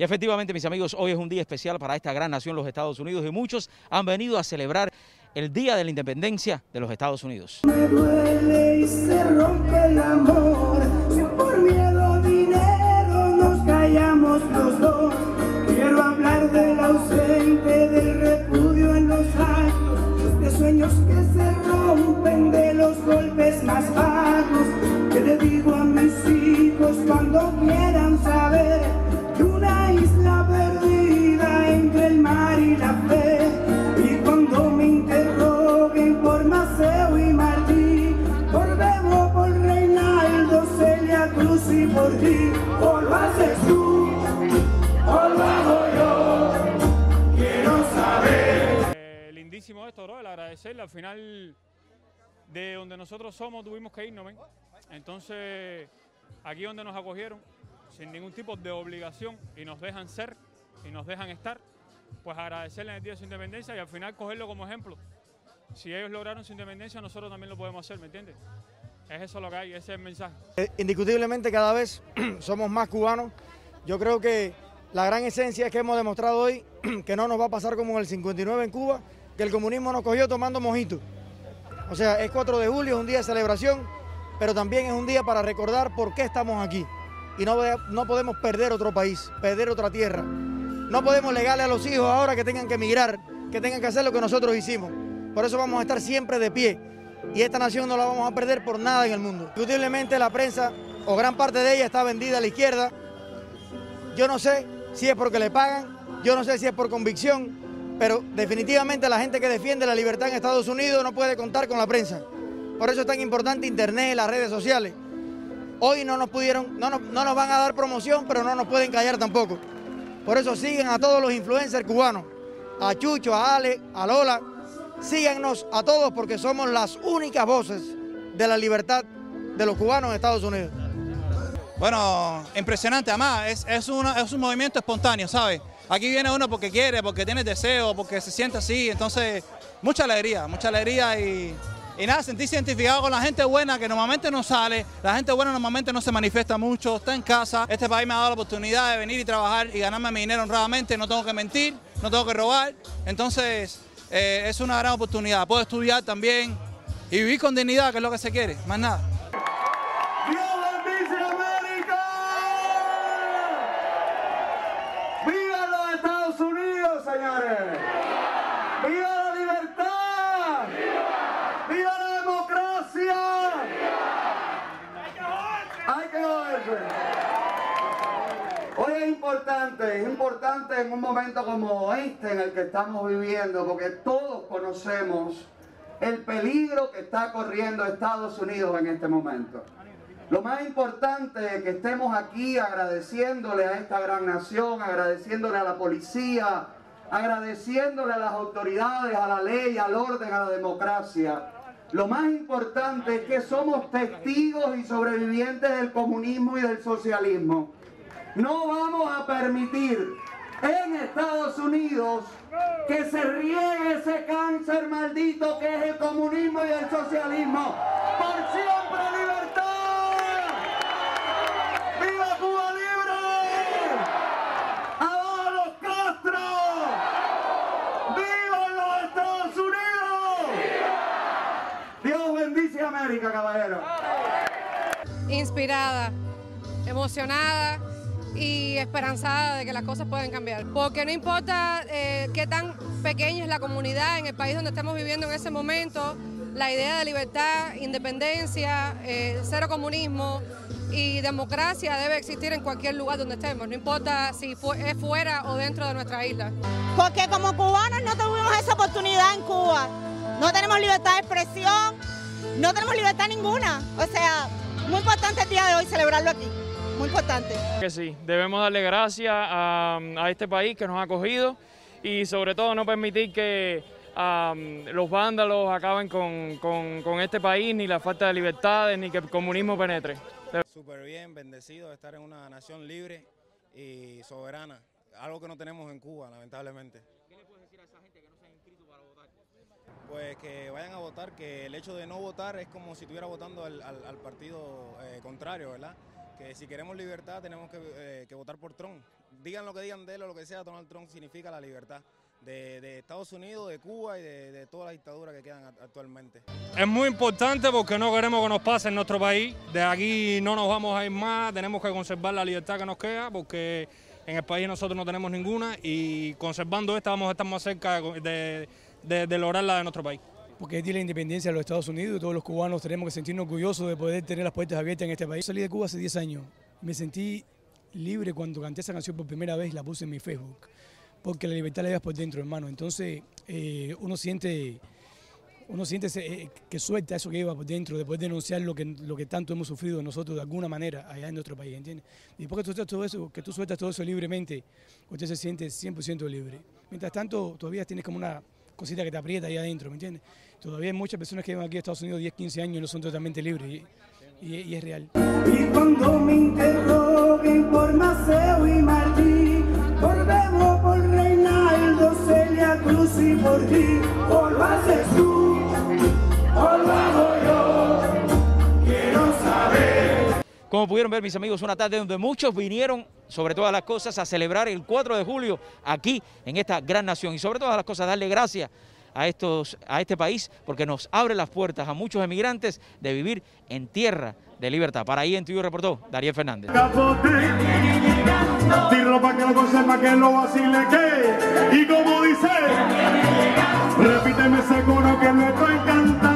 Y efectivamente, mis amigos, hoy es un día especial para esta gran nación, los Estados Unidos, y muchos han venido a celebrar el Día de la Independencia de los Estados Unidos. Me duele y se rompe el. Por ti, o lo tú, o lo yo. Quiero saber. Eh, lindísimo esto, bro, el agradecerle. Al final de donde nosotros somos tuvimos que irnos, ¿ven? Entonces, aquí donde nos acogieron, sin ningún tipo de obligación, y nos dejan ser, y nos dejan estar, pues agradecerle en el día de su independencia y al final cogerlo como ejemplo. Si ellos lograron su independencia, nosotros también lo podemos hacer, ¿me entiendes? Es eso lo que hay, ese es el mensaje. Eh, Indiscutiblemente cada vez somos más cubanos. Yo creo que la gran esencia es que hemos demostrado hoy que no nos va a pasar como en el 59 en Cuba, que el comunismo nos cogió tomando mojitos. O sea, es 4 de julio, es un día de celebración, pero también es un día para recordar por qué estamos aquí. Y no, no podemos perder otro país, perder otra tierra. No podemos legarle a los hijos ahora que tengan que emigrar, que tengan que hacer lo que nosotros hicimos. Por eso vamos a estar siempre de pie. Y esta nación no la vamos a perder por nada en el mundo. Indiscutiblemente la prensa, o gran parte de ella, está vendida a la izquierda. Yo no sé si es porque le pagan, yo no sé si es por convicción, pero definitivamente la gente que defiende la libertad en Estados Unidos no puede contar con la prensa. Por eso es tan importante Internet, las redes sociales. Hoy no nos pudieron, no no nos van a dar promoción, pero no nos pueden callar tampoco. Por eso siguen a todos los influencers cubanos, a Chucho, a Ale, a Lola. Síganos a todos porque somos las únicas voces de la libertad de los cubanos en Estados Unidos. Bueno, impresionante, además, es, es, una- es un movimiento espontáneo, ¿sabes? Aquí viene uno porque quiere, porque tiene deseo, porque se siente así, entonces, mucha alegría, mucha alegría y, y nada, sentirse identificado con la gente buena que normalmente no sale, la gente buena normalmente no se manifiesta mucho, está en casa, este país me ha dado la oportunidad de venir y trabajar y ganarme mi dinero honradamente, no tengo que mentir, no tengo que robar, entonces eh, es una gran oportunidad, puedo estudiar también y vivir con dignidad, que es lo que se quiere, más nada. ¡Dios bendice América! ¡Viva los Estados Unidos, señores! ¡Viva la libertad! ¡Viva la democracia! ¡Hay que moverse! Hoy es importante, es importante en un momento como este en el que estamos viviendo, porque todos conocemos el peligro que está corriendo Estados Unidos en este momento. Lo más importante es que estemos aquí agradeciéndole a esta gran nación, agradeciéndole a la policía, agradeciéndole a las autoridades, a la ley, al orden, a la democracia. Lo más importante es que somos testigos y sobrevivientes del comunismo y del socialismo. No vamos a permitir en Estados Unidos que se riegue ese cáncer maldito que es el comunismo y el socialismo. ¡Por siempre libertad! ¡Viva Cuba libre! ¡Abajo los Castro! ¡Viva los Estados Unidos! Dios bendice América, caballero. inspirada, emocionada y esperanzada de que las cosas pueden cambiar. Porque no importa eh, qué tan pequeña es la comunidad en el país donde estemos viviendo en ese momento, la idea de libertad, independencia, eh, cero comunismo y democracia debe existir en cualquier lugar donde estemos, no importa si fu- es fuera o dentro de nuestra isla. Porque como cubanos no tuvimos esa oportunidad en Cuba. No tenemos libertad de expresión, no tenemos libertad ninguna. O sea, muy importante el día de hoy celebrarlo aquí. Muy importante. Que sí, debemos darle gracias a, a este país que nos ha acogido y sobre todo no permitir que am, los vándalos acaben con, con- con este país, ni la falta de libertades, ni que el comunismo penetre. Súper bien, bendecido de estar en una nación libre y soberana, algo que no tenemos en Cuba, lamentablemente. ¿Qué le puedes decir a esa gente que no se han inscrito para votar? Pues que vayan a votar, que el hecho de no votar es como si estuviera votando al, partido eh, contrario, ¿verdad? Que si queremos libertad tenemos que, eh, que votar por Trump. digan lo que digan de él o lo que sea, Donald Trump significa la libertad de, Estados Unidos, de Cuba y de, de todas las dictaduras que quedan actualmente. Es muy importante porque no queremos que nos pase en nuestro país. De aquí no nos vamos a ir más, tenemos que conservar la libertad que nos queda porque en el país nosotros no tenemos ninguna y conservando esta vamos a estar más cerca de, de la de nuestro país. porque es de la independencia de los Estados Unidos y todos los cubanos tenemos que sentirnos orgullosos de poder tener las puertas abiertas en este país. Salí de Cuba hace 10 años. Me sentí libre cuando canté esa canción por primera vez, la puse en mi Facebook, porque la libertad la llevas por dentro, hermano. Entonces eh, uno siente, uno siente eh, que suelta eso que lleva por dentro, de poder denunciar lo que, lo que tanto hemos sufrido nosotros de alguna manera allá en nuestro país, ¿entiendes? Y después que tú, sueltas todo eso, que tú sueltas todo eso libremente, usted se siente 100% libre. Mientras tanto, todavía tienes como una cosita que te aprieta ahí adentro, ¿me entiendes? Todavía hay muchas personas que viven aquí en Estados Unidos 10, 15 años y no son totalmente libres y, es real. Y cuando me interroguen por Maceo y Martí, por Como pudieron ver mis amigos, una tarde donde muchos vinieron, sobre todas las cosas, a celebrar el 4 de julio aquí en esta gran nación y sobre todas las cosas darle gracias a, estos, a este país porque nos abre las puertas a muchos emigrantes de vivir en tierra de libertad. Para ahí en tu reportó Darío Fernández. Tiro pa' que que lo vacile, que. Y como dice, repíteme ese coro que nuestro encanta.